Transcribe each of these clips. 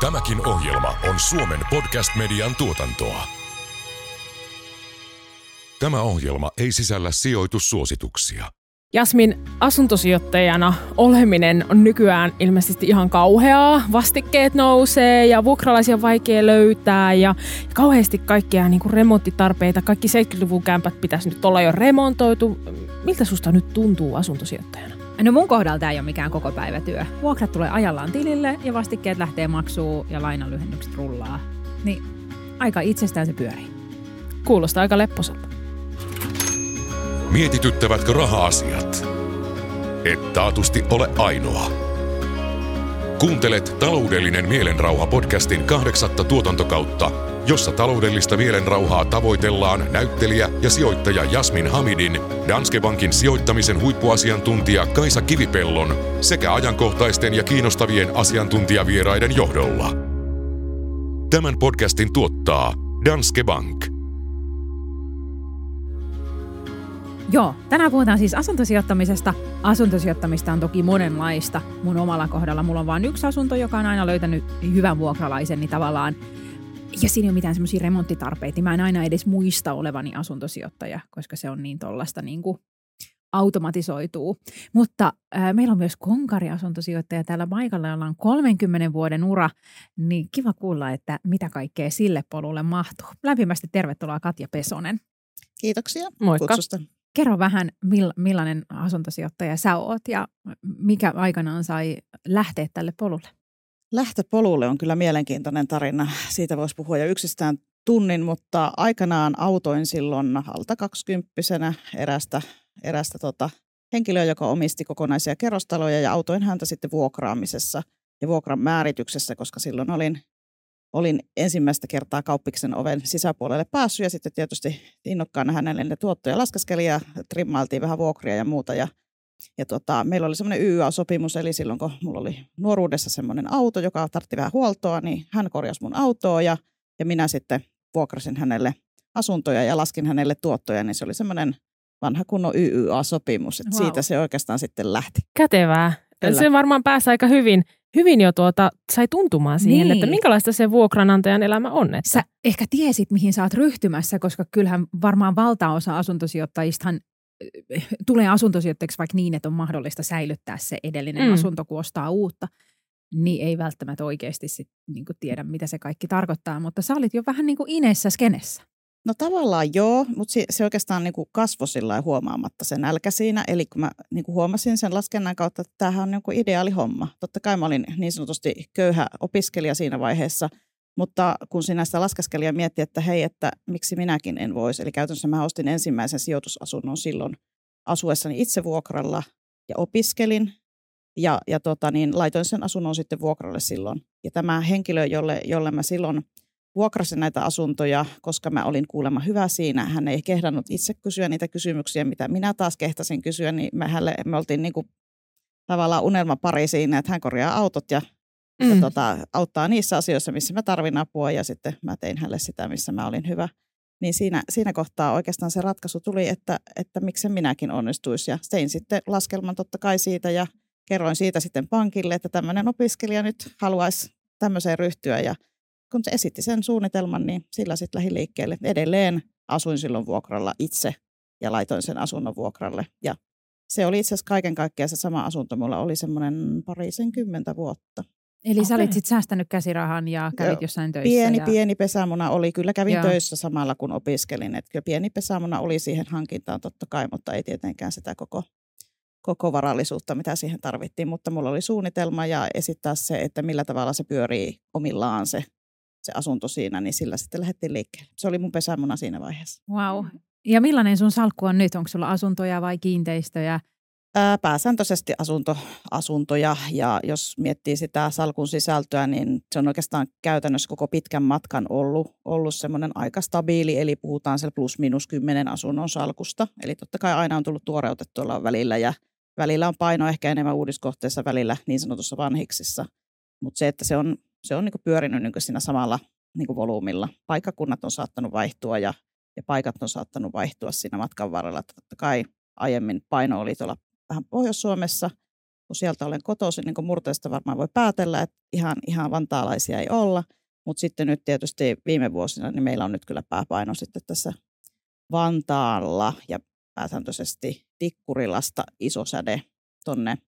Tämäkin ohjelma on Suomen podcast-median tuotantoa. Tämä ohjelma ei sisällä sijoitussuosituksia. Jasmin, asuntosijoittajana oleminen on nykyään ilmeisesti ihan kauheaa. Vastikkeet nousee ja vuokralaisia on vaikea löytää ja kauheasti kaikkia niin kuin remonttitarpeita. Kaikki 70-luvun kämpät pitäisi nyt olla jo remontoitu. Miltä susta nyt tuntuu asuntosijoittajana? No mun kohdalla tämä ei ole mikään koko päivätyö. Vuokrat tulee ajallaan tilille ja vastikkeet lähtee maksuun ja lainalyhennykset rullaa. Niin aika itsestään se pyörii. Kuulostaa aika lepposalta. Mietityttävätkö raha-asiat? Et taatusti ole ainoa. Kuuntelet Taloudellinen mielenrauha podcastin kahdeksatta tuotantokautta, jossa taloudellista mielenrauhaa tavoitellaan näyttelijä ja sijoittaja Jasmin Hamidin, Danske Bankin sijoittamisen huippuasiantuntija Kaisa Kivipellon sekä ajankohtaisten ja kiinnostavien asiantuntijavieraiden johdolla. Tämän podcastin tuottaa Danske Bank. Joo, tänään puhutaan siis asuntosijoittamisesta. Asuntosijoittamista on toki monenlaista. Mun omalla kohdalla mulla on vain yksi asunto, joka on aina löytänyt hyvän vuokralaisen, niin tavallaan ja siinä ei ole mitään semmoisia remonttitarpeita, niin mä en aina edes muista olevani asuntosijoittaja, koska se on niin tollasta niin kuin automatisoituu. Mutta äh, meillä on myös konkariasuntosijoittaja täällä paikalla, jolla on 30 vuoden ura, niin kiva kuulla, että mitä kaikkea sille polulle mahtuu. Lämpimästi tervetuloa Katja Pesonen. Kiitoksia Moikka. kutsusta. Kerro vähän, mill- millainen asuntosijoittaja sä oot ja mikä aikanaan sai lähteä tälle polulle? Lähtöpolulle on kyllä mielenkiintoinen tarina. Siitä voisi puhua jo yksistään tunnin, mutta aikanaan autoin silloin alta 20 erästä, erästä tota, henkilöä, joka omisti kokonaisia kerrostaloja ja autoin häntä sitten vuokraamisessa ja vuokran määrityksessä, koska silloin olin, olin ensimmäistä kertaa kauppiksen oven sisäpuolelle päässyt ja sitten tietysti innokkaana hänelle ne tuottoja laskeskeli ja trimmailtiin vähän vuokria ja muuta ja ja tota, meillä oli semmoinen YA-sopimus, eli silloin kun mulla oli nuoruudessa semmoinen auto, joka tartti vähän huoltoa, niin hän korjasi mun autoa ja, ja minä sitten vuokrasin hänelle asuntoja ja laskin hänelle tuottoja, niin se oli semmoinen vanha kunnon YYA-sopimus. Että Vau. Siitä se oikeastaan sitten lähti. Kätevää. Kyllä. Se varmaan pääsi aika hyvin, hyvin jo tuota, sai tuntumaan siihen, Niin. että minkälaista se vuokranantajan elämä on. Että Sä ehkä tiesit, mihin sä oot ryhtymässä, koska kyllähän varmaan valtaosa asuntosijoittajistahan tulee asuntosijoittajiksi vaikka niin, että on mahdollista säilyttää se edellinen Mm. asunto, kun ostaa uutta. Niin ei välttämättä oikeasti sit, niin tiedä, mitä se kaikki tarkoittaa, mutta sä olit jo vähän niin kuin inessä skenessä. No tavallaan joo, mutta se, se oikeastaan niin kuin kasvoi sillä huomaamatta se nälkä siinä. Eli kun mä niin kuin huomasin sen laskennan kautta, että tämähän on joku ideaali homma. Totta kai mä olin niin sanotusti köyhä opiskelija siinä vaiheessa, mutta kun sinä sitä laskeskeli ja mietti, että hei, että miksi minäkin en voisi. Eli käytännössä mä ostin ensimmäisen sijoitusasunnon silloin asuessani itse vuokralla ja opiskelin. Ja, ja tota, niin laitoin sen asunnon sitten vuokralle silloin. Ja tämä henkilö, jolle, jolle mä silloin vuokrasin näitä asuntoja, koska mä olin kuulemma hyvä siinä. Hän ei kehdannut itse kysyä niitä kysymyksiä, mitä minä taas kehtasin kysyä, niin me, hänelle, me oltiin niin kuin tavallaan unelmapari siinä, että hän korjaa autot ja, mm. ja tota, auttaa niissä asioissa, missä mä tarvin apua ja sitten mä tein hänelle sitä, missä mä olin hyvä. Niin siinä, siinä kohtaa oikeastaan se ratkaisu tuli, että, että miksen minäkin onnistuisi ja tein sitten laskelman totta kai siitä ja kerroin siitä sitten pankille, että tämmöinen opiskelija nyt haluaisi tämmöiseen ryhtyä ja kun se esitti sen suunnitelman, niin sillä sitten lähdin liikkeelle. Edelleen asuin silloin vuokralla itse ja laitoin sen asunnon vuokralle. Ja se oli itse asiassa kaiken kaikkiaan se sama asunto. Mulla oli semmoinen parisenkymmentä vuotta. Eli sä olit sitten säästänyt käsirahan ja kävit Joo. jossain töissä. Pieni, ja... pieni pesämuna oli. Kyllä kävin Joo. töissä samalla kun opiskelin. Et kyllä pieni pesämuna oli siihen hankintaan totta kai, mutta ei tietenkään sitä koko, koko varallisuutta, mitä siihen tarvittiin. Mutta mulla oli suunnitelma ja esittää se, että millä tavalla se pyörii omillaan se, se asunto siinä, niin sillä sitten lähdettiin liikkeelle. Se oli mun pesämuna siinä vaiheessa. Wow. Ja millainen sun salkku on nyt? Onko sulla asuntoja vai kiinteistöjä? Ää, pääsääntöisesti asunto, asuntoja ja jos miettii sitä salkun sisältöä, niin se on oikeastaan käytännössä koko pitkän matkan ollut, ollut semmoinen aika stabiili, eli puhutaan siellä plus minus kymmenen asunnon salkusta. Eli totta kai aina on tullut tuoreutettua välillä ja välillä on paino ehkä enemmän uudiskohteessa, välillä niin sanotussa vanhiksissa. Mutta se, että se on, se on niinku pyörinyt niinku siinä samalla niinku volyymilla. Paikkakunnat on saattanut vaihtua ja, ja paikat on saattanut vaihtua siinä matkan varrella. Totta kai aiemmin paino oli tuolla vähän Pohjois-Suomessa kun sieltä olen kotoisin, niin kuin murteesta varmaan voi päätellä, että ihan, ihan vantaalaisia ei olla. Mutta sitten nyt tietysti viime vuosina, niin meillä on nyt kyllä pääpaino sitten tässä Vantaalla ja pääsääntöisesti Tikkurilasta iso säde tonne,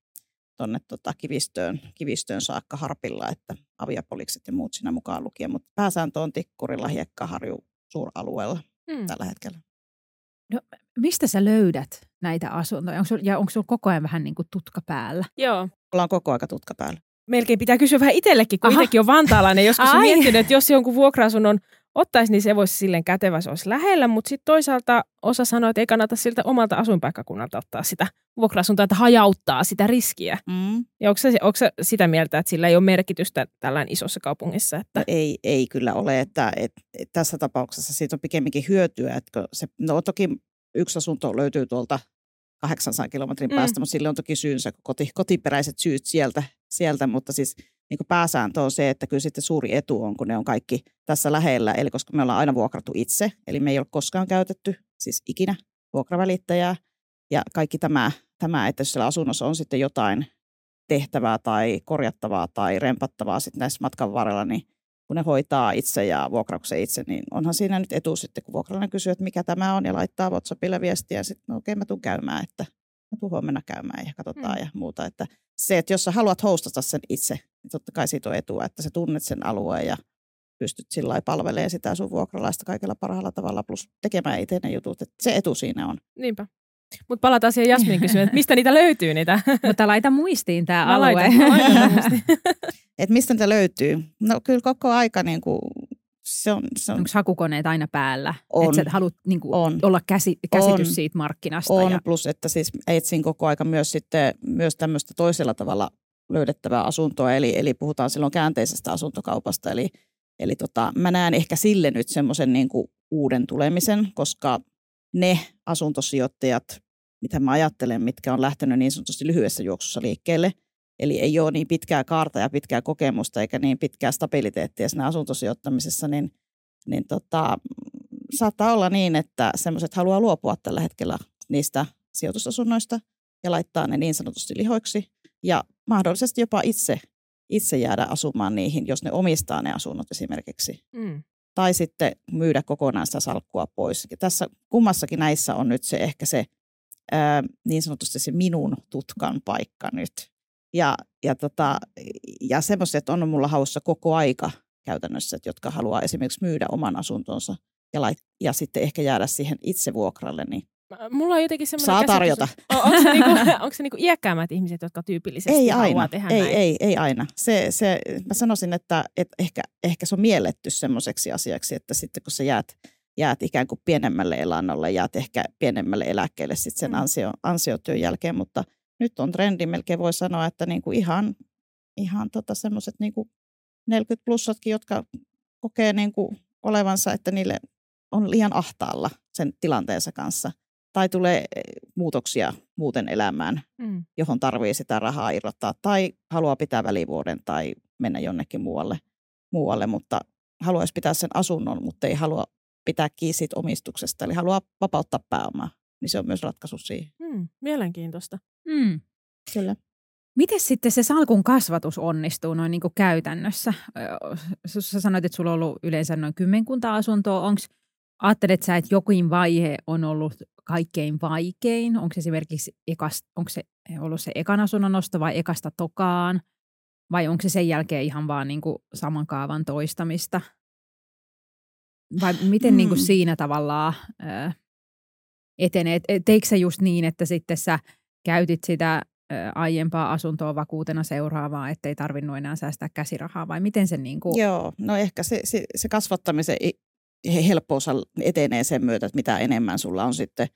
tonne tota kivistöön, kivistöön saakka harpilla, että aviapolikset ja muut siinä mukaan lukien. Mutta pääsääntö on Tikkurilla, Hiekkaharju, suuralueella mm. tällä hetkellä. No, mistä sä löydät näitä asuntoja? Onko sul, ja onko sulla koko ajan vähän niin kuin tutka päällä? Joo. Mulla on koko aika tutka päällä. Melkein pitää kysyä vähän itsellekin, kun itsekin on vantaalainen. Joskus on miettinyt, että jos jonkun vuokra-asunnon ottaisi, niin se voisi silleen kätevä, se olisi lähellä, mutta sitten toisaalta osa sanoo, että ei kannata siltä omalta asuinpaikkakunnalta ottaa sitä vuokra että hajauttaa sitä riskiä. Mm. Ja onko se, onko se sitä mieltä, että sillä ei ole merkitystä tällainen isossa kaupungissa? Että... No ei, ei kyllä ole, että, että, että tässä tapauksessa siitä on pikemminkin hyötyä. Että se, no toki yksi asunto löytyy tuolta 800 kilometrin mm. päästä, mutta sille on toki syynsä, koti, kotiperäiset syyt sieltä, sieltä mutta siis niin kuin pääsääntö on se, että kyllä sitten suuri etu on, kun ne on kaikki tässä lähellä, eli koska me ollaan aina vuokrattu itse, eli me ei ole koskaan käytetty, siis ikinä vuokravälittäjää, ja kaikki tämä, tämä että jos siellä asunnossa on sitten jotain tehtävää tai korjattavaa tai rempattavaa sitten näissä matkan varrella, niin kun ne hoitaa itse ja vuokrauksen itse, niin onhan siinä nyt etu sitten, kun vuokralainen kysyy, että mikä tämä on ja laittaa WhatsAppille viestiä ja sitten no okei, okay, mä tuun käymään, että mä tuun huomenna käymään ja katsotaan mm. ja muuta. Että se, että jos sä haluat hostata sen itse, niin totta kai siitä on etua, että sä tunnet sen alueen ja pystyt sillä palvelemaan sitä sun vuokralaista kaikella parhaalla tavalla, plus tekemään itse ne jutut. Että se etu siinä on. Niinpä. Mutta palataan siihen Jasmin kysymään, että mistä niitä löytyy niitä? Mutta laita muistiin tämä alue. Laitan, laitan Et mistä niitä löytyy? No kyllä koko aika niin kuin se on, se on. Onko hakukoneet aina päällä? On. Että sä haluat niin kuin, on. olla käsi, käsitys on. siitä markkinasta. On, ja... plus että siis etsin koko aika myös sitten myös tämmöistä toisella tavalla löydettävää asuntoa, eli, eli puhutaan silloin käänteisestä asuntokaupasta, eli, eli tota, mä näen ehkä sille nyt semmoisen niin kuin uuden tulemisen, koska ne asuntosijoittajat, mitä mä ajattelen, mitkä on lähtenyt niin sanotusti lyhyessä juoksussa liikkeelle, eli ei ole niin pitkää kaarta ja pitkää kokemusta eikä niin pitkää stabiliteettia siinä asuntosijoittamisessa, niin, niin tota, saattaa olla niin, että semmoiset haluaa luopua tällä hetkellä niistä sijoitusasunnoista ja laittaa ne niin sanotusti lihoiksi ja mahdollisesti jopa itse, itse jäädä asumaan niihin, jos ne omistaa ne asunnot esimerkiksi. Mm tai sitten myydä kokonaan sitä salkkua pois. Ja tässä kummassakin näissä on nyt se ehkä se ää, niin sanotusti se minun tutkan paikka nyt. Ja, ja, tota, ja semmoiset on mulla haussa koko aika käytännössä, että jotka haluaa esimerkiksi myydä oman asuntonsa ja, lait, ja sitten ehkä jäädä siihen itse vuokralle, niin Mulla on jotenkin semmoinen Saa tarjota. On, onko se, niinku, onko se niinku iäkkäämmät ihmiset, jotka tyypillisesti ei aina. tehdä ei, näin? Ei, ei aina. Se, se, mä sanoisin, että, että ehkä, ehkä se on mielletty semmoiseksi asiaksi, että sitten kun sä jäät, jäät ikään kuin pienemmälle elannolle, jäät ehkä pienemmälle eläkkeelle sitten sen mm. ansio, ansiotyön jälkeen, mutta nyt on trendi, melkein voi sanoa, että niinku ihan, ihan tota semmoiset niinku 40 plussatkin, jotka kokee niinku olevansa, että niille on liian ahtaalla sen tilanteensa kanssa – tai tulee eh, muutoksia muuten elämään, mm. johon tarvii sitä rahaa irrottaa, tai haluaa pitää välivuoden tai mennä jonnekin muualle, muualle mutta haluaisi pitää sen asunnon, mutta ei halua pitää kiinni siitä omistuksesta, eli haluaa vapauttaa pääomaa, niin se on myös ratkaisu siihen. Mm, mielenkiintoista. Mm. Kyllä. Miten sitten se salkun kasvatus onnistuu noin niin kuin käytännössä? Sä sanoit, että sulla on ollut yleensä noin kymmenkunta asuntoa. Onko Ajattelet sä, että jokin vaihe on ollut kaikkein vaikein? Onko se esimerkiksi ekas, onko se ollut se ekan asunnon nosto vai ekasta tokaan? Vai onko se sen jälkeen ihan vaan niin kuin saman kaavan toistamista? Vai miten niin kuin mm. siinä tavallaan ö, etenee? Teikö se just niin, että sitten sä käytit sitä ö, aiempaa asuntoa vakuutena seuraavaa, ettei tarvinnut enää säästää käsirahaa vai miten se niin kuin... Joo, no ehkä se, se, se kasvattamisen helppous etenee sen myötä, että mitä enemmän sulla on sitten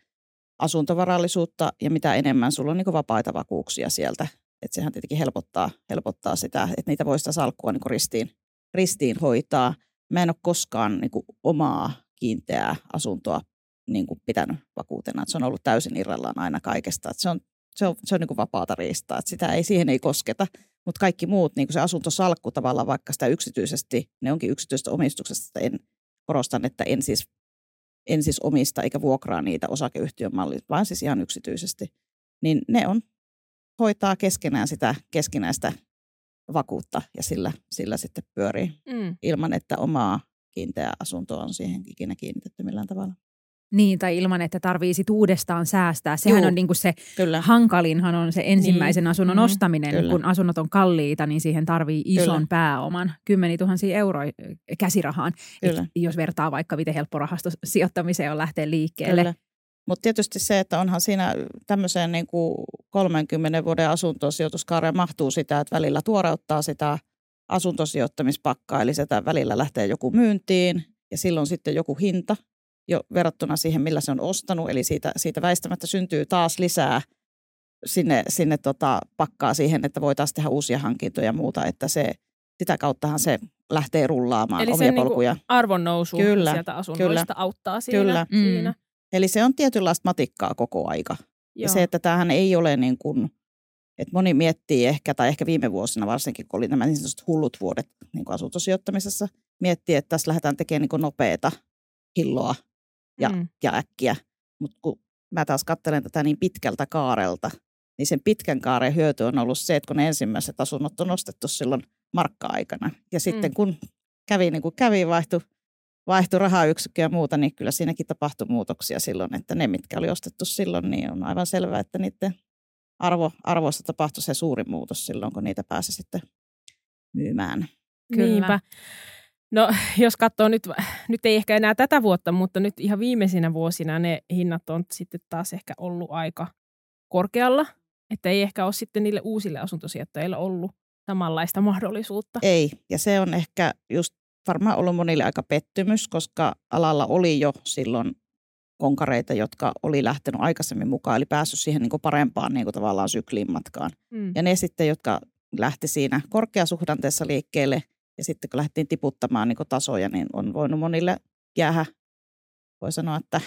asuntovarallisuutta ja mitä enemmän sulla on niin vapaita vakuuksia sieltä. Että sehän tietenkin helpottaa, helpottaa sitä, että niitä voi sitä salkkua niin ristiin, ristiin hoitaa. Mä en ole koskaan niin omaa kiinteää asuntoa niin pitänyt vakuutena. Että se on ollut täysin irrallaan aina kaikesta. Että se on, se on, se on niin vapaata riistaa. Että sitä ei, siihen ei kosketa. Mutta kaikki muut, niin kuin se asuntosalkku tavallaan, vaikka sitä yksityisesti, ne onkin yksityisestä omistuksesta, en korostan, että en siis, en siis omista eikä vuokraa niitä osakeyhtiön mallit, vaan siis ihan yksityisesti. Niin ne on hoitaa keskenään sitä keskinäistä vakuutta ja sillä, sillä sitten pyörii Mm. ilman, että omaa kiinteää asuntoa on siihen ikinä kiinnitetty millään tavalla. Niin, tai ilman, että tarvii sit uudestaan säästää. Sehän Juu. on niinku se Kyllä. hankalinhan on se ensimmäisen Niin. asunnon Mm. ostaminen. Kyllä. Kun asunnot on kalliita, niin siihen tarvii ison Kyllä. pääoman, kymmeniä tuhansia euroja käsirahaan. Kyllä. Et jos vertaa vaikka miten helppo rahasto sijoittamiseen on lähteä liikkeelle. Kyllä. Mutta tietysti se, että onhan siinä tämmöiseen niin kuin 30 vuoden asuntosijoituskaareen mahtuu sitä, että välillä tuoreuttaa sitä asuntosijoittamispakkaa, eli sitä välillä lähtee joku myyntiin ja silloin sitten joku hinta jo verrattuna siihen, millä se on ostanut. Eli siitä, siitä väistämättä syntyy taas lisää sinne, sinne tota pakkaa siihen, että voitaisiin tehdä uusia hankintoja ja muuta, että se, sitä kauttahan se lähtee rullaamaan Eli omia niinku polkuja. arvon nousu Kyllä, sieltä asunnoista kyllä. auttaa siinä. Kyllä. Mm. siinä. Eli se on tietynlaista matikkaa koko aika. Ja Joo. se, että tämähän ei ole niin kuin, että moni miettii ehkä, tai ehkä viime vuosina varsinkin, kun oli nämä niin sanotut hullut vuodet niin kuin asuntosijoittamisessa, miettii, että tässä lähdetään tekemään niin kuin nopeata hilloa ja, Mm. ja äkkiä. Mutta kun mä taas katselen tätä niin pitkältä kaarelta, niin sen pitkän kaaren hyöty on ollut se, että kun ne ensimmäiset asunnot on ostettu silloin markka-aikana. Ja sitten Mm. kun kävi niin kuin kävi, vaihtui vaihtui rahayksikkö ja muuta, niin kyllä siinäkin tapahtui muutoksia silloin, että ne, mitkä oli ostettu silloin, niin on aivan selvää, että niiden arvo, arvoista tapahtui se suuri muutos silloin, kun niitä pääsi sitten myymään. Kyllä. Niinpä. No jos katsoo nyt, nyt ei ehkä enää tätä vuotta, mutta nyt ihan viimeisinä vuosina ne hinnat on sitten taas ehkä ollut aika korkealla. Että ei ehkä ole sitten niille uusille asuntosijoittajille ollut samanlaista mahdollisuutta. Ei, ja se on ehkä just varmaan ollut monille aika pettymys, koska alalla oli jo silloin konkareita, jotka oli lähtenyt aikaisemmin mukaan, eli päässyt siihen niin kuin parempaan niin kuin tavallaan sykliin matkaan. Mm. Ja ne sitten, jotka lähti siinä korkeasuhdanteessa liikkeelle ja sitten kun lähdettiin tiputtamaan niin tasoja, niin on voinut monille jäädä, voi sanoa, että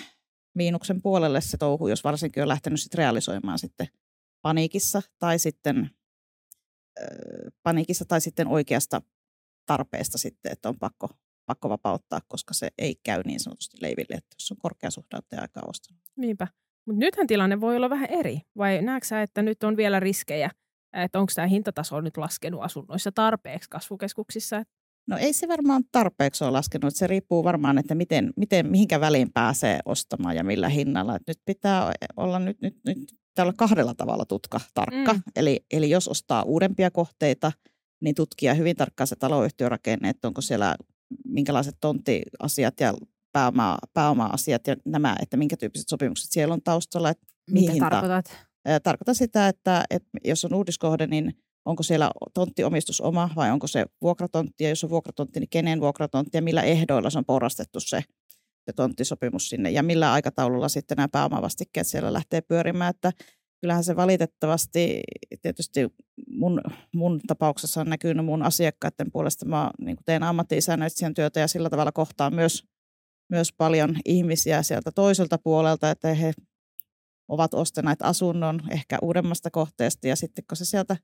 miinuksen puolelle se touhu, jos varsinkin on lähtenyt sitten realisoimaan sitten paniikissa tai sitten, paniikissa tai sitten oikeasta tarpeesta sitten, että on pakko, pakko vapauttaa, koska se ei käy niin sanotusti leiville, että jos on korkeasuhdanteen aikaa ostanut. Niinpä. Mutta nythän tilanne voi olla vähän eri. Vai näetkö että nyt on vielä riskejä? Että onko tämä hintataso nyt laskenut asunnoissa tarpeeksi kasvukeskuksissa? No ei se varmaan tarpeeksi ole laskenut. Se riippuu varmaan, että miten, miten, mihinkä väliin pääsee ostamaan ja millä hinnalla. Et nyt pitää olla nyt, nyt, nyt pitää olla kahdella tavalla tutka tarkka. Mm. Eli, eli jos ostaa uudempia kohteita, niin tutkia hyvin tarkkaan se taloyhtiörakenne, että onko siellä minkälaiset tonttiasiat ja pääoma, pääoma-asiat ja nämä, että minkä tyyppiset sopimukset siellä on taustalla. Että Mitä tarkoitat? Ää, Tarkoitan sitä, että, että jos on uudiskohde, niin onko siellä tonttiomistus oma vai onko se vuokratontti, ja jos on vuokratontti, niin kenen vuokratontti ja millä ehdoilla se on porrastettu se, se tonttisopimus sinne? Ja millä aikataululla sitten nämä pääomavastikkeet siellä lähtee pyörimään, että kyllähän se valitettavasti tietysti mun, mun tapauksessa on näkynyt mun asiakkaiden puolesta. Mä niin teen ammatti-isännöitsijän työtä ja sillä tavalla kohtaan myös, myös paljon ihmisiä sieltä toiselta puolelta, että he ovat ostaneet asunnon ehkä uudemmasta kohteesta ja sitten kun se sieltä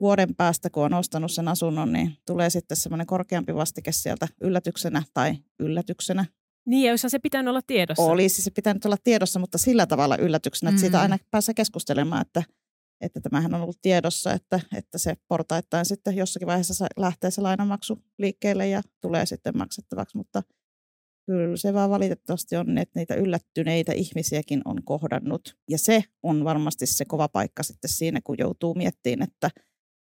vuoden päästä, kun on ostanut sen asunnon, niin tulee sitten semmoinen korkeampi vastike sieltä yllätyksenä tai yllätyksenä. Niin, ja olisihan se pitänyt olla tiedossa. Olisi se pitänyt olla tiedossa, mutta sillä tavalla yllätyksenä, että siitä Mm. aina pääsee keskustelemaan, että, että tämähän on ollut tiedossa, että, että se portaittain sitten jossakin vaiheessa sa- lähtee se lainamaksu liikkeelle ja tulee sitten maksettavaksi, mutta kyllä se vaan valitettavasti on, että niitä yllättyneitä ihmisiäkin on kohdannut. Ja se on varmasti se kova paikka sitten siinä, kun joutuu miettimään, että,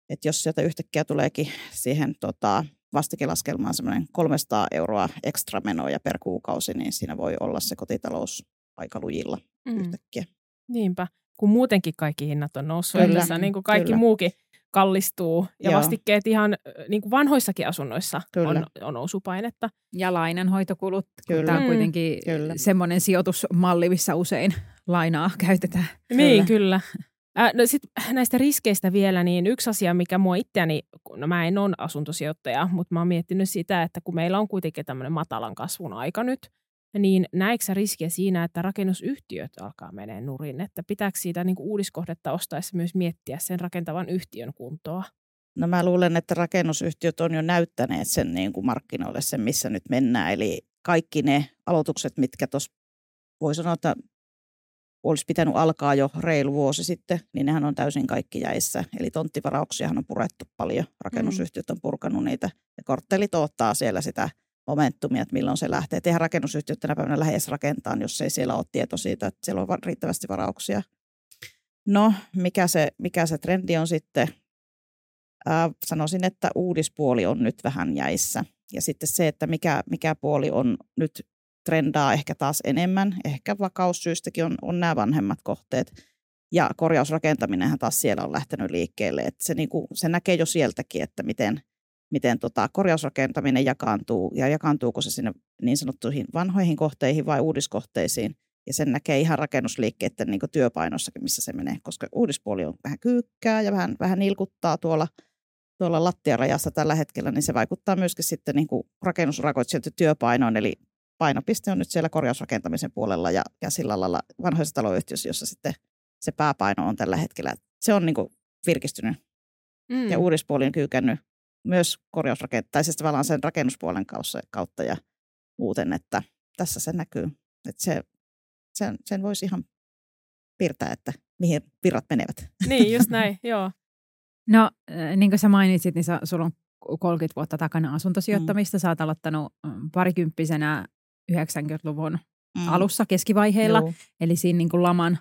että jos sieltä yhtäkkiä tuleekin siihen tota, vastikelaskelmaan semmoinen 300 euroa ekstra menoja per kuukausi, niin siinä voi olla se kotitalous aika lujilla Mm. yhtäkkiä. Niinpä. Kun muutenkin kaikki hinnat on noussut. Kyllä. Tässä, niin kuin kaikki kyllä. muukin kallistuu. Ja Joo. vastikkeet ihan niin kuin vanhoissakin asunnoissa Kyllä. on, on nousupainetta. Ja lainanhoitokulut. Kyllä. Tämä on Mm. kuitenkin Kyllä. semmoinen sijoitusmalli, missä usein lainaa käytetään. Niin, kyllä. Äh, no sit näistä riskeistä vielä, niin yksi asia, mikä mua itseäni, no mä en ole asuntosijoittaja, mutta mä oon miettinyt sitä, että kun meillä on kuitenkin tämmöinen matalan kasvun aika nyt, niin näetkö sä riskiä siinä, että rakennusyhtiöt alkaa menee nurin? Että pitääkö siitä niin uudiskohdetta ostaessa myös miettiä sen rakentavan yhtiön kuntoa? No mä luulen, että rakennusyhtiöt on jo näyttäneet sen niin kuin markkinoille sen, missä nyt mennään. Eli kaikki ne aloitukset, mitkä tuossa voi sanoa, että olisi pitänyt alkaa jo reilu vuosi sitten, niin nehän on täysin kaikki jäissä. Eli tonttivarauksiahan on purettu paljon, rakennusyhtiöt on purkanut niitä ja korttelit ottaa siellä sitä momentumia, että milloin se lähtee. Tehdään rakennusyhtiöt tänä päivänä lähes rakentaa, jos ei siellä ole tieto siitä, että siellä on riittävästi varauksia. No, mikä se, mikä se trendi on sitten? Ää, sanoisin, että uudispuoli on nyt vähän jäissä. Ja sitten se, että mikä, mikä puoli on nyt trendaa ehkä taas enemmän, ehkä vakaussyystäkin on, on nämä vanhemmat kohteet. Ja korjausrakentaminenhan taas siellä on lähtenyt liikkeelle. Että se, niinku, se näkee jo sieltäkin, että miten, miten tota korjausrakentaminen jakaantuu ja jakaantuuko se sinne niin sanottuihin vanhoihin kohteihin vai uudiskohteisiin. Ja sen näkee ihan rakennusliikkeiden niin työpainossakin, missä se menee, koska uudispuoli on vähän kyykkää ja vähän, vähän nilkuttaa tuolla, tuolla lattiarajassa tällä hetkellä, niin se vaikuttaa myöskin sitten niin rakennusrakoitsijoiden työpainoon, eli painopiste on nyt siellä korjausrakentamisen puolella ja, ja sillä lailla vanhoissa taloyhtiöissä, jossa sitten se pääpaino on tällä hetkellä. Se on niin kuin virkistynyt mm. ja uudispuoli on kyykännyt myös korjausrakentamisen, siis tavallaan sen rakennuspuolen kautta ja muuten, että tässä se näkyy. Että se, sen, sen voisi ihan piirtää, että mihin virrat menevät. Niin, just näin, joo. No, äh, niin kuin sä mainitsit, niin sä, sulla on 30 vuotta takana asuntosijoittamista. Mm. Sä oot aloittanut mm, parikymppisenä 90-luvun mm. alussa keskivaiheilla, Joo. eli siinä niin kuin laman,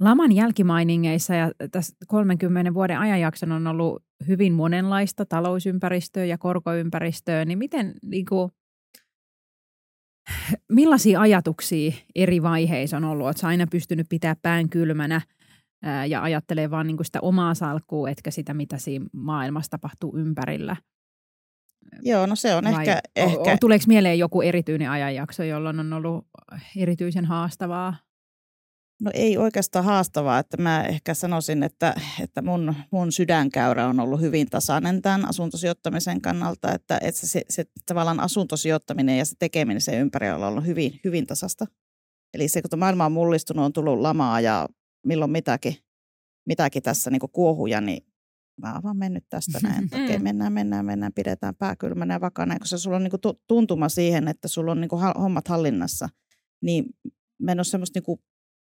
laman jälkimainingeissa ja tässä 30 vuoden ajanjakson on ollut hyvin monenlaista talousympäristöä ja korkoympäristöä, niin miten niin kuin, millaisia ajatuksia eri vaiheissa on ollut? Oletko aina pystynyt pitää pään kylmänä ää, ja ajattelee vaan niin sitä omaa salkkua, etkä sitä, mitä siinä maailmassa tapahtuu ympärillä? Joo, no se on Vai ehkä, o, ehkä... Tuleeko mieleen joku erityinen ajanjakso, jolloin on ollut erityisen haastavaa? No ei oikeastaan haastavaa, että mä ehkä sanoisin, että, että mun, mun sydänkäyrä on ollut hyvin tasainen tämän asuntosijoittamisen kannalta, että, että se, se, se tavallaan asuntosijoittaminen ja se tekeminen sen ympärillä on ollut hyvin, hyvin tasasta. Eli se, kun maailma on mullistunut, on tullut lamaa ja milloin mitäkin, mitäkin tässä niin kuohuja, niin mä oon vaan mennyt tästä näin. Okei, okay, mm. mennään, mennään, mennään, pidetään pää kylmänä ja vakana. Koska sulla on niin kuin tuntuma siihen, että sulla on niin kuin hommat hallinnassa, niin mä en ole semmoista niin kuin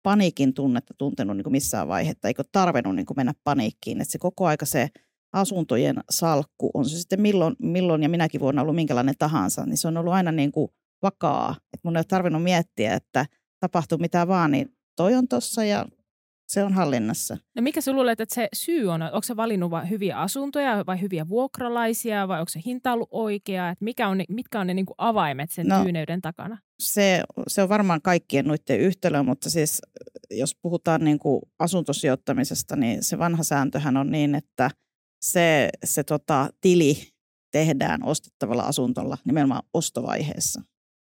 paniikin tunnetta tuntenut niin kuin missään vaiheessa, eikö tarvinnut niin kuin mennä paniikkiin. Että se koko aika se asuntojen salkku, on se sitten milloin, milloin ja minäkin vuonna ollut minkälainen tahansa, niin se on ollut aina niin kuin vakaa. Että mun ei ole tarvinnut miettiä, että tapahtuu mitä vaan, niin toi on tossa ja se on hallinnassa. No mikä sä luulet, että se syy on? Onko se valinnut vain hyviä asuntoja vai hyviä vuokralaisia vai onko se hinta ollut oikea? Että mikä on mitkä on ne niin kuin avaimet sen no, tyyneyden takana? Se, se on varmaan kaikkien noiden yhtälö, mutta siis jos puhutaan niin kuin asuntosijoittamisesta, niin se vanha sääntöhän on niin, että se, se tota, tili tehdään ostettavalla asuntolla nimenomaan ostovaiheessa.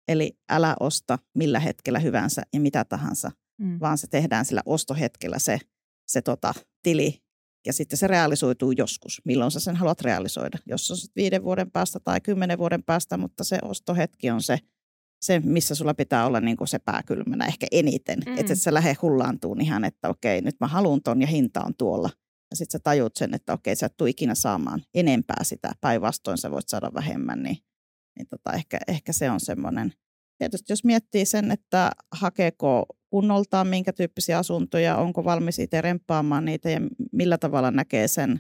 Eli älä osta millä hetkellä hyvänsä ja mitä tahansa – mm. vaan se tehdään sillä ostohetkellä se, se tota, tili ja sitten se realisoituu joskus, milloin sä sen haluat realisoida. Jos on sitten viiden vuoden päästä tai kymmenen vuoden päästä, mutta se ostohetki on se, se missä sulla pitää olla niin kuin se pääkylmänä ehkä eniten. Mm. Että et sä lähde hullaantuun ihan, että okei, nyt mä haluan ton ja hinta on tuolla. Ja sitten sä tajut sen, että okei, sä et tule ikinä saamaan enempää sitä. Päinvastoin sä voit saada vähemmän, niin, niin tota, ehkä, ehkä se on semmoinen. Tietysti jos miettii sen, että hakeeko kunnoltaan, minkä tyyppisiä asuntoja, onko valmis itse remppaamaan niitä ja millä tavalla näkee sen,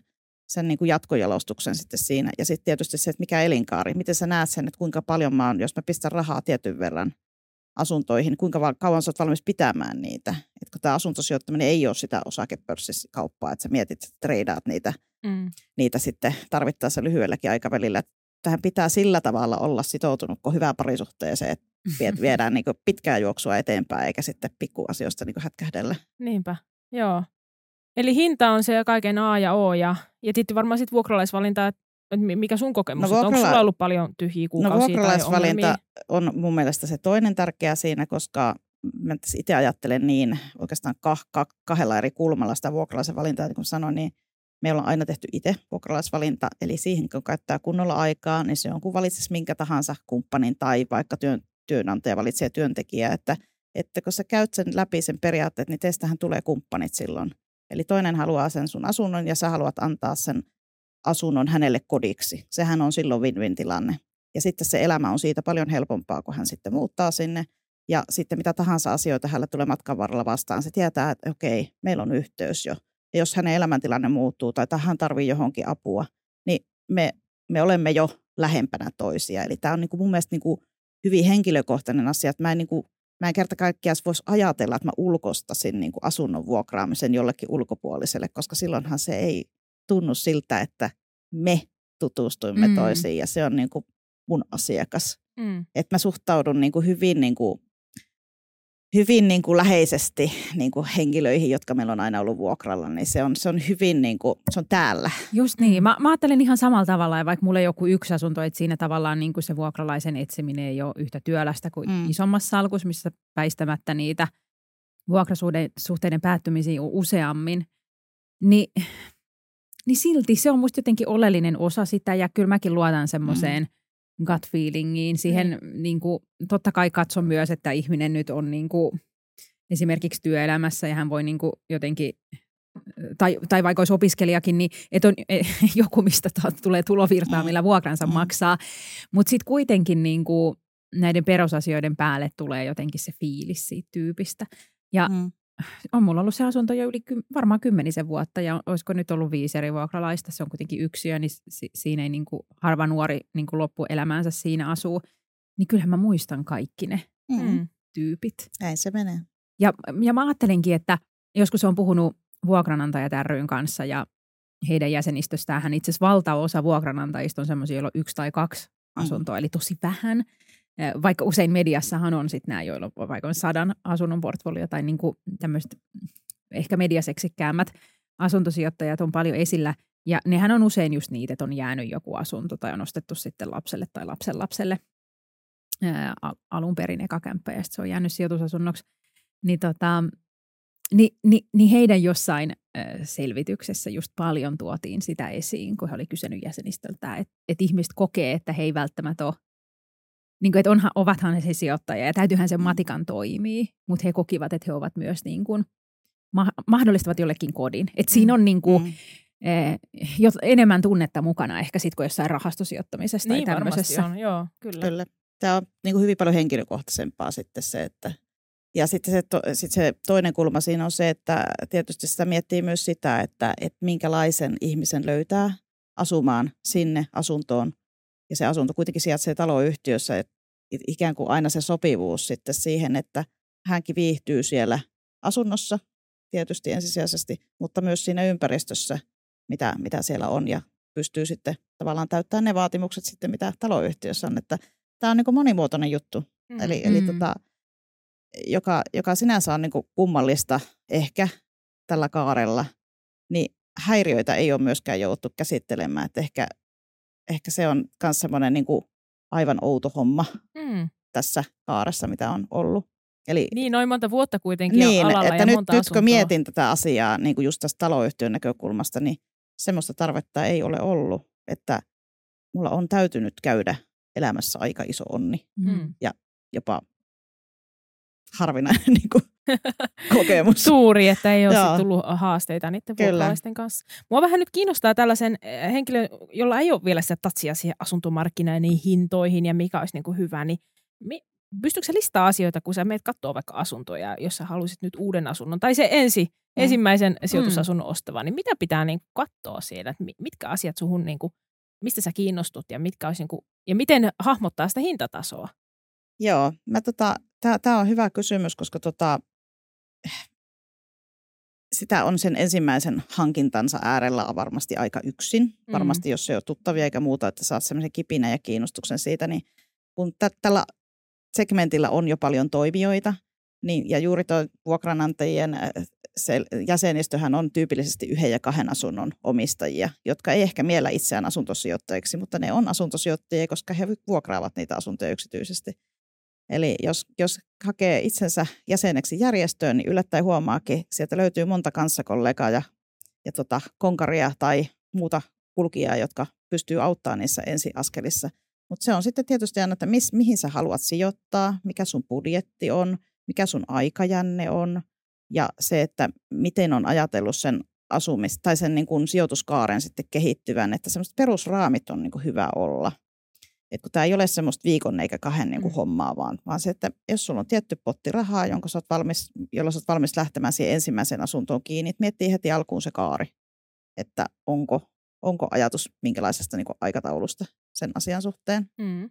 sen niin kuin jatkojalostuksen sitten siinä. Ja sitten tietysti se, että mikä elinkaari, miten sä näet sen, että kuinka paljon mä oon, jos mä pistän rahaa tietyn verran asuntoihin, kuinka kauan sä oot valmis pitämään niitä. Et kun tämä asuntosijoittaminen ei ole sitä osakepörssikauppaa, että sä mietit, että treidaat niitä, mm. niitä sitten tarvittaessa lyhyelläkin aikavälillä. Tähän pitää sillä tavalla olla sitoutunut, kun hyvää parisuhteeseen, että viedään niin pitkää juoksua eteenpäin, eikä sitten pikkuasioista niin hätkähdellä. Niinpä, joo. Eli hinta on se kaiken A ja O, ja, ja tietysti varmaan sitten vuokralaisvalinta, että mikä sun kokemus no, vuokrala... Onko sulla ollut paljon tyhjiä no, kuukausia No vuokralaisvalinta on mun mielestä se toinen tärkeä siinä, koska mä itse ajattelen niin oikeastaan kah- kah- kahdella eri kulmalla sitä vuokralaisen valintaa, niin kuin sanoin, niin meillä on aina tehty itse vuokralaisvalinta, eli siihen kun käyttää kunnolla aikaa, niin se on kun valitsisi minkä tahansa kumppanin tai vaikka työn, työnantaja valitsee työntekijää, että, että kun sä käyt sen läpi sen periaatteet, niin teistähän tulee kumppanit silloin. Eli toinen haluaa sen sun asunnon ja sä haluat antaa sen asunnon hänelle kodiksi. Sehän on silloin win-win tilanne. Ja sitten se elämä on siitä paljon helpompaa, kun hän sitten muuttaa sinne. Ja sitten mitä tahansa asioita hänellä tulee matkan varrella vastaan, se tietää, että okei, meillä on yhteys jo. Ja jos hänen elämäntilanne muuttuu tai hän tarvii johonkin apua, niin me, me olemme jo lähempänä toisia. Eli tämä on niin kuin mun mielestä niin kuin hyvin henkilökohtainen asia, että mä en, niin kuin, mä en kerta kaikkiaan voisi ajatella, että mä ulkostasin niin kuin asunnon vuokraamisen jollekin ulkopuoliselle, koska silloinhan se ei tunnu siltä, että me tutustuimme mm. toisiin ja se on niin kuin mun asiakas. Mm. Että mä suhtaudun niin kuin hyvin niin kuin hyvin niin kuin läheisesti niin kuin henkilöihin, jotka meillä on aina ollut vuokralla, niin se on, se on hyvin niin kuin, se on täällä. Just niin. Mä, mä ajattelen ihan samalla tavalla, ja vaikka mulla ei joku yksi asunto, että siinä tavallaan niin kuin se vuokralaisen etsiminen ei ole yhtä työlästä kuin mm. isommassa salkussa, missä väistämättä niitä vuokrasuhteiden päättymisiä on useammin, niin, niin silti se on musta jotenkin oleellinen osa sitä, ja kyllä mäkin luotan semmoiseen mm gut feelingiin. Siihen mm. niin kuin, totta kai katson myös, että ihminen nyt on niin kuin, esimerkiksi työelämässä ja hän voi niin kuin, jotenkin tai, tai vaikka olisi opiskelijakin, niin että on e, joku, mistä tulee tulovirtaa, millä vuokransa mm. maksaa. Mutta sitten kuitenkin niin kuin näiden perusasioiden päälle tulee jotenkin se fiilis siitä tyypistä. Ja mm on mulla ollut se asunto jo yli varmaan kymmenisen vuotta ja olisiko nyt ollut viisi eri vuokralaista. Se on kuitenkin yksiö, niin si- siinä ei niin kuin, harva nuori niin kuin loppuelämäänsä siinä asuu. Niin kyllähän mä muistan kaikki ne mm. tyypit. Näin se menee. Ja, ja mä ajattelinkin, että joskus on puhunut vuokranantajat ryn kanssa ja heidän jäsenistöstään itse asiassa valtaosa vuokranantajista on semmoisia, joilla on yksi tai kaksi mm. asuntoa, mm. eli tosi vähän – vaikka usein mediassahan on sitten nämä, joilla on vaikka sadan asunnon portfolio tai niin kuin tämmöiset ehkä mediaseksikkäämmät asuntosijoittajat on paljon esillä. Ja nehän on usein just niitä, että on jäänyt joku asunto tai on ostettu sitten lapselle tai lapsen lapselle alun perin eka kämppä ja se on jäänyt sijoitusasunnoksi. Niin, tota, niin, niin, niin heidän jossain selvityksessä just paljon tuotiin sitä esiin, kun he oli kysynyt jäsenistöltä, että, että ihmiset kokee, että he ei välttämättä ole niin kuin, että onhan, ovathan he se sijoittajia ja täytyyhän sen mm. matikan toimii, mutta he kokivat, että he ovat myös niin kuin, ma- mahdollistavat jollekin kodin. Että siinä mm. on niin kuin, mm. eh, jo, enemmän tunnetta mukana ehkä sitten kuin jossain rahastosijoittamisessa niin, tai tämmöisessä. on, joo, kyllä. kyllä. Tämä on niin kuin hyvin paljon henkilökohtaisempaa sitten se, että ja sitten se, to, sit se toinen kulma siinä on se, että tietysti sitä miettii myös sitä, että, että minkälaisen ihmisen löytää asumaan sinne asuntoon, ja se asunto kuitenkin sijaitsee taloyhtiössä, että ikään kuin aina se sopivuus sitten siihen, että hänkin viihtyy siellä asunnossa tietysti ensisijaisesti, mutta myös siinä ympäristössä, mitä, mitä siellä on ja pystyy sitten tavallaan täyttämään ne vaatimukset sitten, mitä taloyhtiössä on. Että tämä on niin kuin monimuotoinen juttu, mm. eli, eli mm. tota, joka, joka sinänsä on niin kuin kummallista ehkä tällä kaarella, niin häiriöitä ei ole myöskään jouduttu käsittelemään. Että ehkä ehkä se on myös semmoinen niin aivan outo homma mm. tässä kaaressa, mitä on ollut. Eli, niin, noin monta vuotta kuitenkin niin, on alalla että ja nyt, monta nyt kun mietin tätä asiaa niin kuin just tästä taloyhtiön näkökulmasta, niin semmoista tarvetta ei ole ollut, että mulla on täytynyt käydä elämässä aika iso onni mm. ja jopa harvinainen niin kuin, kokemus. Suuri, että ei ole tullut haasteita niiden vuokralaisten kanssa. Mua vähän nyt kiinnostaa tällaisen eh, henkilön, jolla ei ole vielä sitä tatsia siihen asuntomarkkinoiden hintoihin ja mikä olisi niin kuin hyvä, niin mi- pystyykö se listaa asioita, kun sä meet katsoa vaikka asuntoja, jos sä haluaisit nyt uuden asunnon, tai se ensi, mm. ensimmäisen sijoitusasunnon mm. ostava, niin mitä pitää niin katsoa siellä, että mitkä asiat suhun, niin kuin, mistä sä kiinnostut ja, mitkä olisi, niin kuin, ja miten hahmottaa sitä hintatasoa? Joo, mä tota, tämä on hyvä kysymys, koska tota, sitä on sen ensimmäisen hankintansa äärellä varmasti aika yksin. Mm. Varmasti jos se on tuttavia eikä muuta, että saat semmoisen kipinä ja kiinnostuksen siitä, niin kun tä- tällä segmentillä on jo paljon toimijoita, niin, ja juuri tuo vuokranantajien äh, se jäsenistöhän on tyypillisesti yhden ja kahden asunnon omistajia, jotka ei ehkä miellä itseään asuntosijoittajiksi, mutta ne on asuntosijoittajia, koska he vuokraavat niitä asuntoja yksityisesti. Eli jos, jos hakee itsensä jäseneksi järjestöön, niin yllättäen huomaakin, sieltä löytyy monta kanssakollegaa ja, ja tota, konkaria tai muuta kulkijaa, jotka pystyy auttamaan niissä ensiaskelissa. Mutta se on sitten tietysti aina, että mis, mihin sä haluat sijoittaa, mikä sun budjetti on, mikä sun aikajänne on ja se, että miten on ajatellut sen asumis- tai sen niin kuin sijoituskaaren sitten kehittyvän, että semmoiset perusraamit on niin kuin hyvä olla. Että kun tämä ei ole semmoista viikon eikä kahden niin kuin Mm. hommaa, vaan, vaan se, että jos sulla on tietty potti rahaa, jonka sä oot valmis, jolla sä oot valmis lähtemään siihen ensimmäiseen asuntoon kiinni, että miettii heti alkuun se kaari, että onko, onko ajatus minkälaisesta niin kuin aikataulusta sen asian suhteen. Mm.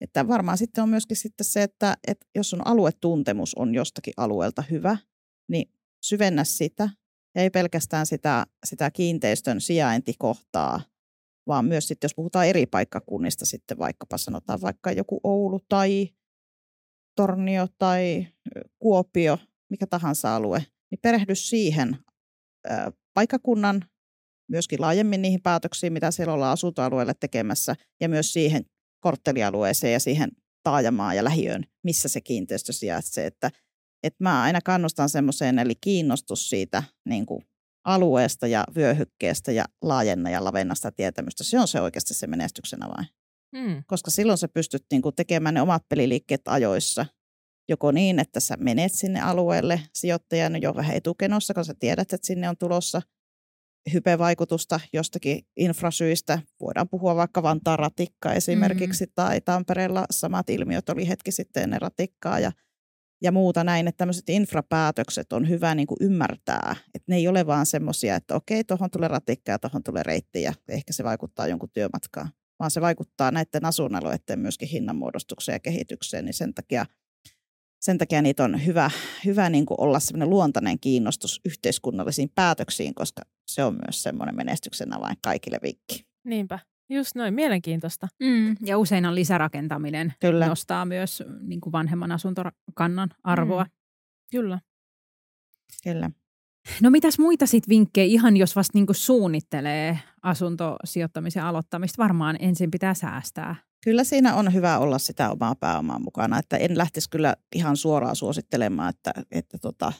Että varmaan sitten on myöskin sitten se, että, että jos sun aluetuntemus on jostakin alueelta hyvä, niin syvennä sitä. Ja ei pelkästään sitä, sitä kiinteistön sijaintikohtaa, vaan myös sitten, jos puhutaan eri paikkakunnista sitten vaikkapa sanotaan vaikka joku Oulu tai Tornio tai Kuopio, mikä tahansa alue, niin perehdy siihen paikkakunnan, myöskin laajemmin niihin päätöksiin, mitä siellä ollaan asuntoalueelle tekemässä, ja myös siihen korttelialueeseen ja siihen taajamaan ja lähiöön, missä se kiinteistö sijaitsee. Että, että mä aina kannustan semmoiseen, eli kiinnostus siitä niin kuin alueesta ja vyöhykkeestä ja laajenna ja lavennasta tietämystä. Se on se oikeasti se menestyksen avain. Mm. Koska silloin sä pystyt niin kuin tekemään ne omat peliliikkeet ajoissa. Joko niin, että sä menet sinne alueelle sijoittajan jo vähän etukenossa, kun sä tiedät, että sinne on tulossa hypevaikutusta jostakin infrasyistä. Voidaan puhua vaikka Vantaan ratikka esimerkiksi, mm-hmm. tai Tampereella samat ilmiöt oli hetki sitten ennen ratikkaa ja, ja muuta näin, että tämmöiset infrapäätökset on hyvä niin kuin ymmärtää, että ne ei ole vaan semmoisia, että okei, tuohon tulee ratikka ja tuohon tulee reitti ja ehkä se vaikuttaa jonkun työmatkaan, vaan se vaikuttaa näiden asuinalueiden myöskin hinnanmuodostukseen ja kehitykseen, niin sen takia sen takia niitä on hyvä, hyvä niin kuin olla semmoinen luontainen kiinnostus yhteiskunnallisiin päätöksiin, koska se on myös semmoinen menestyksen avain kaikille vinkki. Niinpä. Just noin, mielenkiintoista. Mm, ja usein on lisärakentaminen Kyllä. nostaa myös niin kuin vanhemman asuntokannan arvoa. Mm. Kyllä. Kyllä. No mitäs muita sit vinkkejä, ihan jos vasta niin kuin suunnittelee asuntosijoittamisen aloittamista, varmaan ensin pitää säästää. Kyllä siinä on hyvä olla sitä omaa pääomaa mukana, että en lähtisi kyllä ihan suoraan suosittelemaan, että, että tota,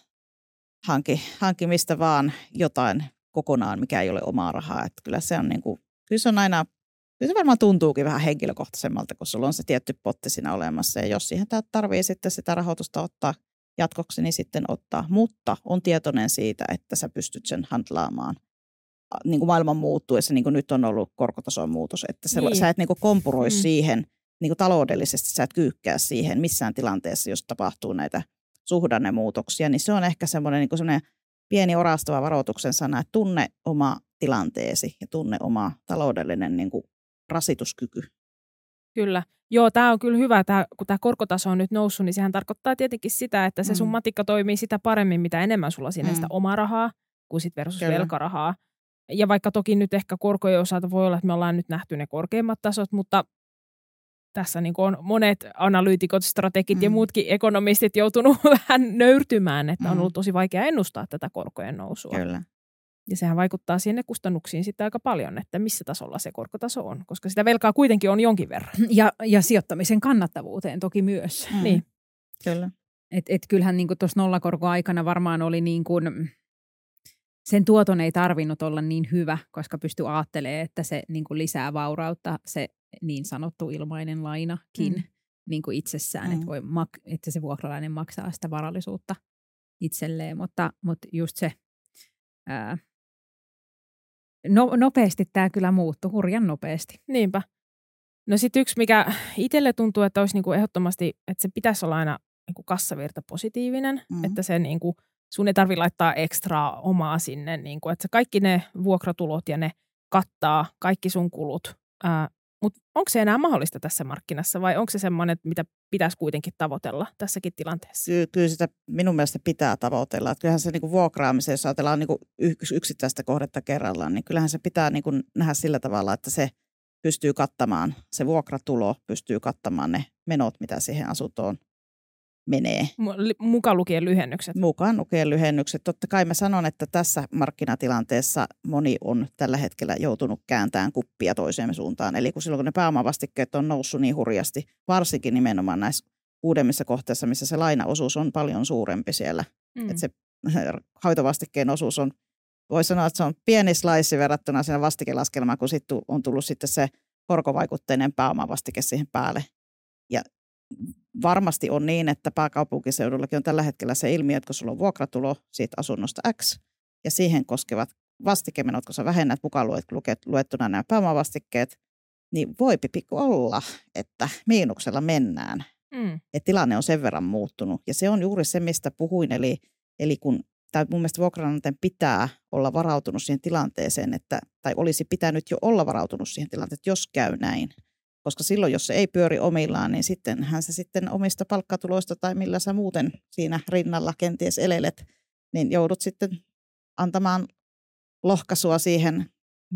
hanki, hanki mistä vaan jotain kokonaan, mikä ei ole omaa rahaa. Että kyllä se on niin kuin, kyllä se on aina, se varmaan tuntuukin vähän henkilökohtaisemmalta, kun sulla on se tietty potti siinä olemassa. Ja jos siihen tarvii sitten sitä rahoitusta ottaa jatkoksi, niin sitten ottaa. Mutta on tietoinen siitä, että sä pystyt sen handlaamaan niin kuin maailman muuttuessa, niin kuin nyt on ollut korkotason muutos, että se, Niin. sä et niin kuin kompuroi Mm. siihen niin kuin taloudellisesti, sä et kyykkää siihen missään tilanteessa, jos tapahtuu näitä suhdannemuutoksia, niin se on ehkä semmoinen, niin kuin semmoinen pieni orastava varoituksen sana, että tunne oma tilanteesi ja tunne oma taloudellinen niin kuin rasituskyky. Kyllä. Joo, tämä on kyllä hyvä, tää, kun tämä korkotaso on nyt noussut, niin sehän tarkoittaa tietenkin sitä, että se sun Mm. matikka toimii sitä paremmin, mitä enemmän sulla sinne Mm. sitä omaa rahaa kuin sit versus Kyllä. velkarahaa. Ja vaikka toki nyt ehkä korkojen osalta voi olla, että me ollaan nyt nähty ne korkeimmat tasot, mutta tässä niin on monet analyytikot, strategit mm. ja muutkin ekonomistit joutunut vähän nöyrtymään, että on Mm. ollut tosi vaikea ennustaa tätä korkojen nousua. Kyllä. Ja sehän vaikuttaa sinne kustannuksiin sitten aika paljon, että missä tasolla se korkotaso on, koska sitä velkaa kuitenkin on jonkin verran. Ja, ja sijoittamisen kannattavuuteen toki myös. Mm. Niin. Kyllä. Et, et kyllähän niin tuossa nollakorkoaikana varmaan oli niin kuin, sen tuoton ei tarvinnut olla niin hyvä, koska pystyi ajattelemaan, että se niin kuin lisää vaurautta, se niin sanottu ilmainen lainakin Mm. niin kuin itsessään, mm. että, voi mak- että se vuokralainen maksaa sitä varallisuutta itselleen, mutta, mutta just se, ää, no, nopeasti tämä kyllä muuttui, hurjan nopeasti. Niinpä. No sitten yksi, mikä itselle tuntuu, että olisi niinku ehdottomasti, että se pitäisi olla aina niinku kassavirta positiivinen, Mm. että se niinku, sun ei tarvitse laittaa ekstraa omaa sinne, niinku, että se kaikki ne vuokratulot ja ne kattaa kaikki sun kulut. Mutta onko se enää mahdollista tässä markkinassa vai onko se semmoinen, mitä pitäisi kuitenkin tavoitella tässäkin tilanteessa? Ky- kyllä sitä minun mielestä pitää tavoitella. Että kyllähän se niin kuin vuokraamisen, jos ajatellaan niin kuin yks- yksittäistä kohdetta kerrallaan, niin kyllähän se pitää niin kuin nähdä sillä tavalla, että se pystyy kattamaan, se vuokratulo pystyy kattamaan ne menot, mitä siihen asuntoon menee. Mukaan lukien lyhennykset. Mukaan lukien lyhennykset. Totta kai mä sanon, että tässä markkinatilanteessa moni on tällä hetkellä joutunut kääntämään kuppia toiseen suuntaan. Eli kun silloin kun ne pääomavastikkeet on noussut niin hurjasti, varsinkin nimenomaan näissä uudemmissa kohteissa, missä se lainaosuus on paljon suurempi siellä, Mm. että se hoitovastikkeen osuus on, voi sanoa, että se on pieni slice verrattuna siihen vastikelaskelmaan, kun sitten on tullut sitten se korkovaikutteinen pääomavastike siihen päälle. Ja varmasti on niin, että pääkaupunkiseudullakin on tällä hetkellä se ilmiö, että kun sulla on vuokratulo siitä asunnosta X ja siihen koskevat vastikemenot, kun sä vähennät mukaan luettuna nämä pääomavastikkeet, niin voi pikku olla, että miinuksella mennään. Mm. Että tilanne on sen verran muuttunut. Ja se on juuri se, mistä puhuin. Eli, eli kun, tai mun mielestä vuokranantajan pitää olla varautunut siihen tilanteeseen, että, tai olisi pitänyt jo olla varautunut siihen tilanteeseen, että jos käy näin. Koska silloin, jos se ei pyöri omillaan, niin sitten hän se sitten omista palkkatuloista tai millä sä muuten siinä rinnalla kenties elelet, niin joudut sitten antamaan lohkaisua siihen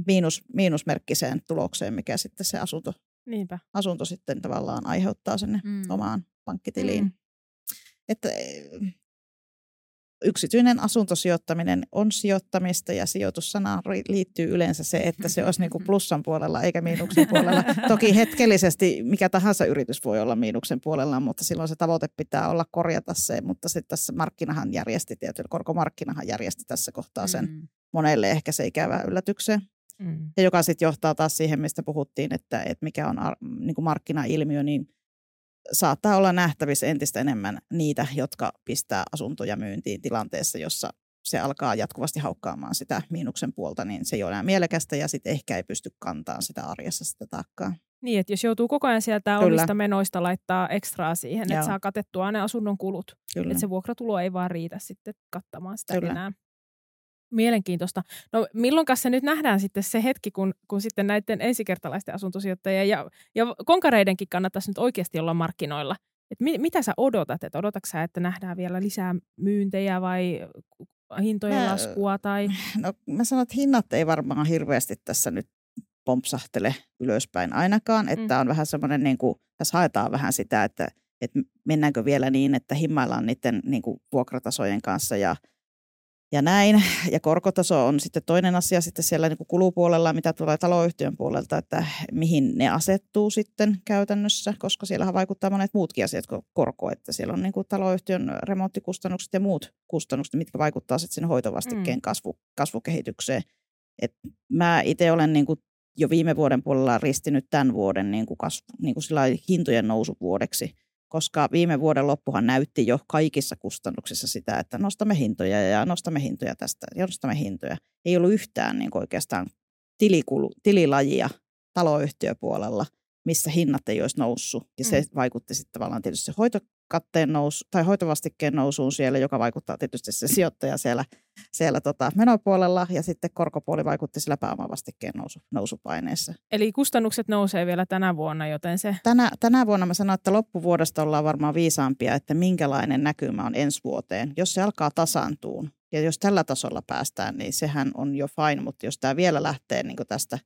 miinus, miinusmerkkiseen tulokseen, mikä sitten se asunto, Niinpä. asunto sitten tavallaan aiheuttaa sinne Mm. omaan pankkitiliin. Mm. Että yksityinen asuntosijoittaminen on sijoittamista ja sijoitussanaan liittyy yleensä se, että se olisi niin kuin plussan puolella eikä miinuksen puolella. Toki hetkellisesti mikä tahansa yritys voi olla miinuksen puolella, mutta silloin se tavoite pitää olla korjata se, mutta sitten tässä markkinahan järjesti, tietysti korkomarkkinahan järjesti tässä kohtaa sen Mm. monelle ehkä se ikävä yllätykseen. Mm. Ja joka sitten johtaa taas siihen, mistä puhuttiin, että, että mikä on ar- niin kuin markkinailmiö, niin saattaa olla nähtävissä entistä enemmän niitä, jotka pistää asuntoja myyntiin tilanteessa, jossa se alkaa jatkuvasti haukkaamaan sitä miinuksen puolta, niin se ei ole enää mielekästä ja sitten ehkä ei pysty kantamaan sitä arjessa sitä taakkaa. Niin, että jos joutuu koko ajan sieltä Kyllä. omista menoista laittaa ekstraa siihen, Joo. että saa katettua ne asunnon kulut. Kyllä. Että se vuokratulo ei vaan riitä sitten kattamaan sitä Kyllä. enää. Mielenkiintoista. No milloin se nyt nähdään sitten se hetki, kun, kun sitten näiden ensikertalaisten asuntosijoittajien ja, ja konkareidenkin kannattaisi nyt oikeasti olla markkinoilla? Et mi, mitä sä odotat? Et odotatko sä, että nähdään vielä lisää myyntejä vai hintojen Mä- laskua? Tai... No mä sanon, että hinnat ei varmaan hirveästi tässä nyt pompsahtele ylöspäin ainakaan, että Mm. on vähän semmoinen, niin kuin, tässä haetaan vähän sitä, että, että mennäänkö vielä niin, että himmaillaan niiden niin kuin vuokratasojen kanssa ja, ja näin. Ja korkotaso on sitten toinen asia sitten siellä niin kuin kulupuolella, mitä tulee taloyhtiön puolelta, että mihin ne asettuu sitten käytännössä, koska siellähän vaikuttaa monet muutkin asiat kuin korko, että siellä on niin kuin taloyhtiön remonttikustannukset ja muut kustannukset, mitkä vaikuttaa sitten sinne hoitovastikkeen Mm. kasvu, kasvukehitykseen. Et mä itse olen niin kuin jo viime vuoden puolella ristinyt tämän vuoden niin kuin kasvu, niin kuin hintojen nousuvuodeksi, koska viime vuoden loppuhan näytti jo kaikissa kustannuksissa sitä, että nostamme hintoja ja nostamme hintoja tästä ja nostamme hintoja. Ei ollut yhtään niin oikeastaan tilikulu, tililajia taloyhtiöpuolella, missä hinnat ei olisi noussut. Ja se Mm. vaikutti sitten tavallaan tietysti se hoitokatteen nousu, tai hoitovastikkeen nousuun siellä, joka vaikuttaa tietysti se sijoittaja siellä, siellä tota menopuolella, ja sitten korkopuoli vaikutti sillä pääomavastikkeen nousu, nousupaineessa. Eli kustannukset nousee vielä tänä vuonna, joten se... Tänä, tänä vuonna mä sanoin, että loppuvuodesta ollaan varmaan viisaampia, että minkälainen näkymä on ensi vuoteen. Jos se alkaa tasaantuun, ja jos tällä tasolla päästään, niin sehän on jo fine, mutta jos tämä vielä lähtee niin tästä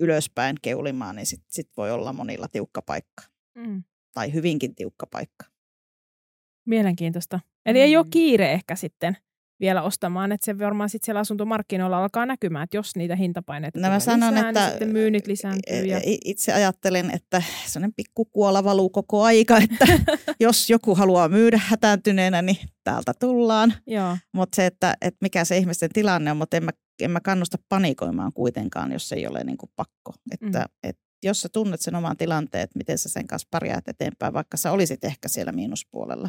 ylöspäin keulimaan, niin sitten sit voi olla monilla tiukka paikka, Mm. Tai hyvinkin tiukka paikka. Mielenkiintoista. Eli ei ole Mm. kiire ehkä sitten vielä ostamaan, että se varmaan sitten siellä asuntomarkkinoilla alkaa näkymään, että jos niitä hintapaineita No mä tulee sanon, lisää, että niin sitten myynnit lisääntyy. Ja... i- itse ajattelen, että sellainen pikku kuola valuu koko aika, että jos joku haluaa myydä hätääntyneenä, niin täältä tullaan. Mutta se, että, että mikä se ihmisten tilanne on, mutta en mä, en mä kannusta panikoimaan kuitenkaan, jos se ei ole niin kuin pakko. Että, Mm. et jos sä tunnet sen oman tilanteen, että miten sä sen kanssa pärjäät eteenpäin, vaikka sä olisit ehkä siellä miinuspuolella.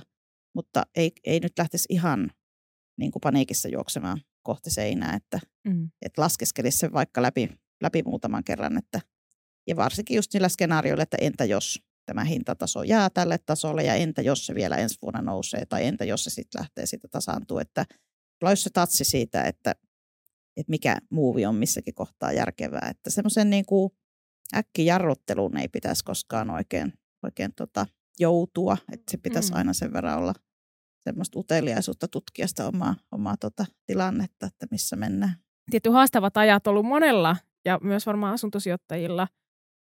Mutta ei, ei nyt lähtisi ihan niin kuin paniikissa juoksemaan kohti seinää, että, Mm. että laskeskelisi se vaikka läpi, läpi muutaman kerran. Että, ja varsinkin just niillä skenaarioilla, että entä jos tämä hintataso jää tälle tasolle ja entä jos se vielä ensi vuonna nousee tai entä jos se sitten lähtee siitä tasaantua. Että olisi se tatsi siitä, että, että mikä muuvi on missäkin kohtaa järkevää. Että semmoisen niin kuin äkkijarrutteluun ei pitäisi koskaan oikein, oikein tota joutua. Että se pitäisi Mm. aina sen verran olla semmoista uteliaisuutta tutkia sitä omaa, omaa tota tilannetta, että missä mennään. Tietty haastavat ajat ollut monella ja myös varmaan asuntosijoittajilla.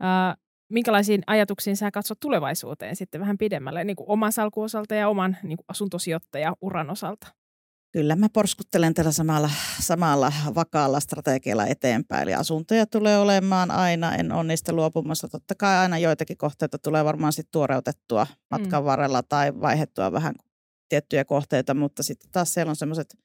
Ää, minkälaisiin ajatuksiin sä katsot tulevaisuuteen sitten vähän pidemmälle niin kuin oman salkun osalta ja oman niin kuin asuntosijoittaja-uran osalta? Kyllä mä porskuttelen tällä samalla, samalla vakaalla strategialla eteenpäin. Eli asuntoja tulee olemaan aina, en ole niistä luopumassa. Totta kai aina joitakin kohteita tulee varmaan sitten tuoreutettua matkan varrella tai vaihettua vähän tiettyjä kohteita, mutta sitten taas siellä on semmoiset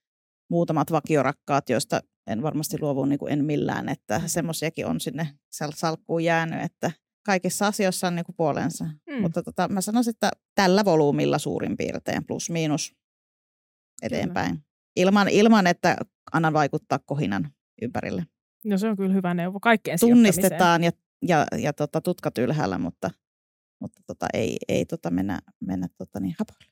muutamat vakiorakkaat, joista en varmasti luovu niin kuin en millään, että semmoisiakin on sinne sal- salkkuun jäänyt, että kaikissa asioissa on niin kuin puolensa. Mm. Mutta tota, mä sanoisin, että tällä volyymilla suurin piirtein, plus miinus eteenpäin. Ilman, ilman, että annan vaikuttaa kohinan ympärille. No se on kyllä hyvä neuvo kaikkeen. Tunnistetaan ja ja, ja tota, tutkat ylhäällä, mutta, mutta tota, ei, ei tota mennä, mennä tota niin hapoille.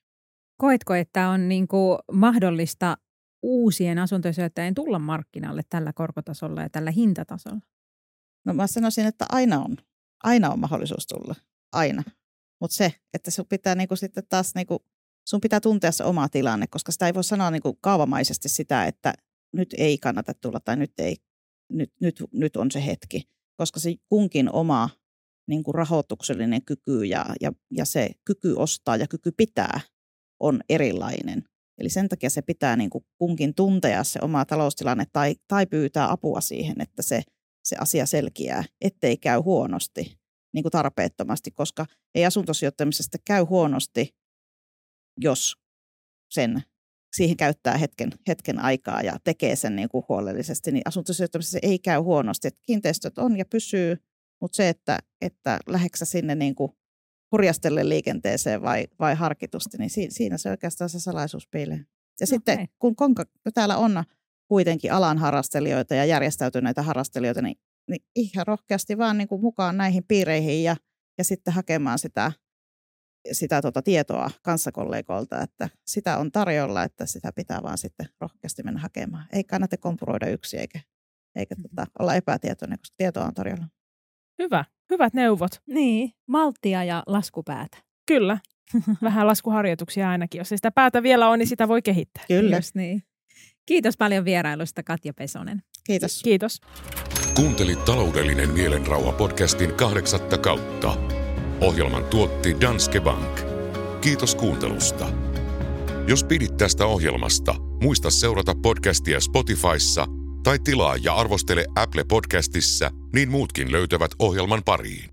Koetko, että on niin kuin mahdollista uusien asuntosijoittajien tulla markkinalle tällä korkotasolla ja tällä hintatasolla? No mä sanoisin, että aina on, aina on mahdollisuus tulla, aina. Mutta se, että sun pitää niinku sitten taas, niinku, sun pitää tuntea se oma tilanne, koska sitä ei voi sanoa niinku kaavamaisesti sitä, että nyt ei kannata tulla tai nyt, ei, nyt, nyt, nyt on se hetki. Koska se kunkin oma niin kuin rahoituksellinen kyky ja, ja, ja se kyky ostaa ja kyky pitää on erilainen. Eli sen takia se pitää niin kuin kunkin tuntea se oma taloustilanne tai, tai pyytää apua siihen, että se, se asia selkiää, ettei käy huonosti niin kuin tarpeettomasti, koska ei asuntosijoittamisesta käy huonosti, jos sen siihen käyttää hetken, hetken aikaa ja tekee sen niin kuin huolellisesti, niin asuntosijoittamisessa ei käy huonosti. Että kiinteistöt on ja pysyy, mutta se, että, että läheksä sinne niin kuin hurjastelle liikenteeseen vai, vai harkitusti, niin siinä, siinä se oikeastaan se salaisuus piilee. Ja okay. sitten kun, kun täällä on kuitenkin alan harrastelijoita ja järjestäytyneitä harrastelijoita, niin, niin ihan rohkeasti vaan niin kuin mukaan näihin piireihin ja, ja sitten hakemaan sitä, sitä tuota tietoa kanssakollegoilta, että sitä on tarjolla, että sitä pitää vaan sitten rohkeasti mennä hakemaan. Ei kannata kompuroida yksi eikä, eikä mm-hmm. tota, olla epätietoinen, koska tietoa on tarjolla. Hyvä. Hyvät neuvot. Niin, malttia ja laskupäätä. Kyllä. Vähän laskuharjoituksia ainakin. Jos ei sitä päätä vielä on, niin sitä voi kehittää. Kyllä. Just niin. Kiitos paljon vierailusta Katja Pesonen. Kiitos. Kiitos. Kuuntelit taloudellinen mielenrauha podcastin kahdeksatta kautta. Ohjelman tuotti Danske Bank. Kiitos kuuntelusta. Jos pidit tästä ohjelmasta, muista seurata podcastia Spotifyssa – tai tilaa ja arvostele Apple Podcastissa, niin muutkin löytävät ohjelman pariin.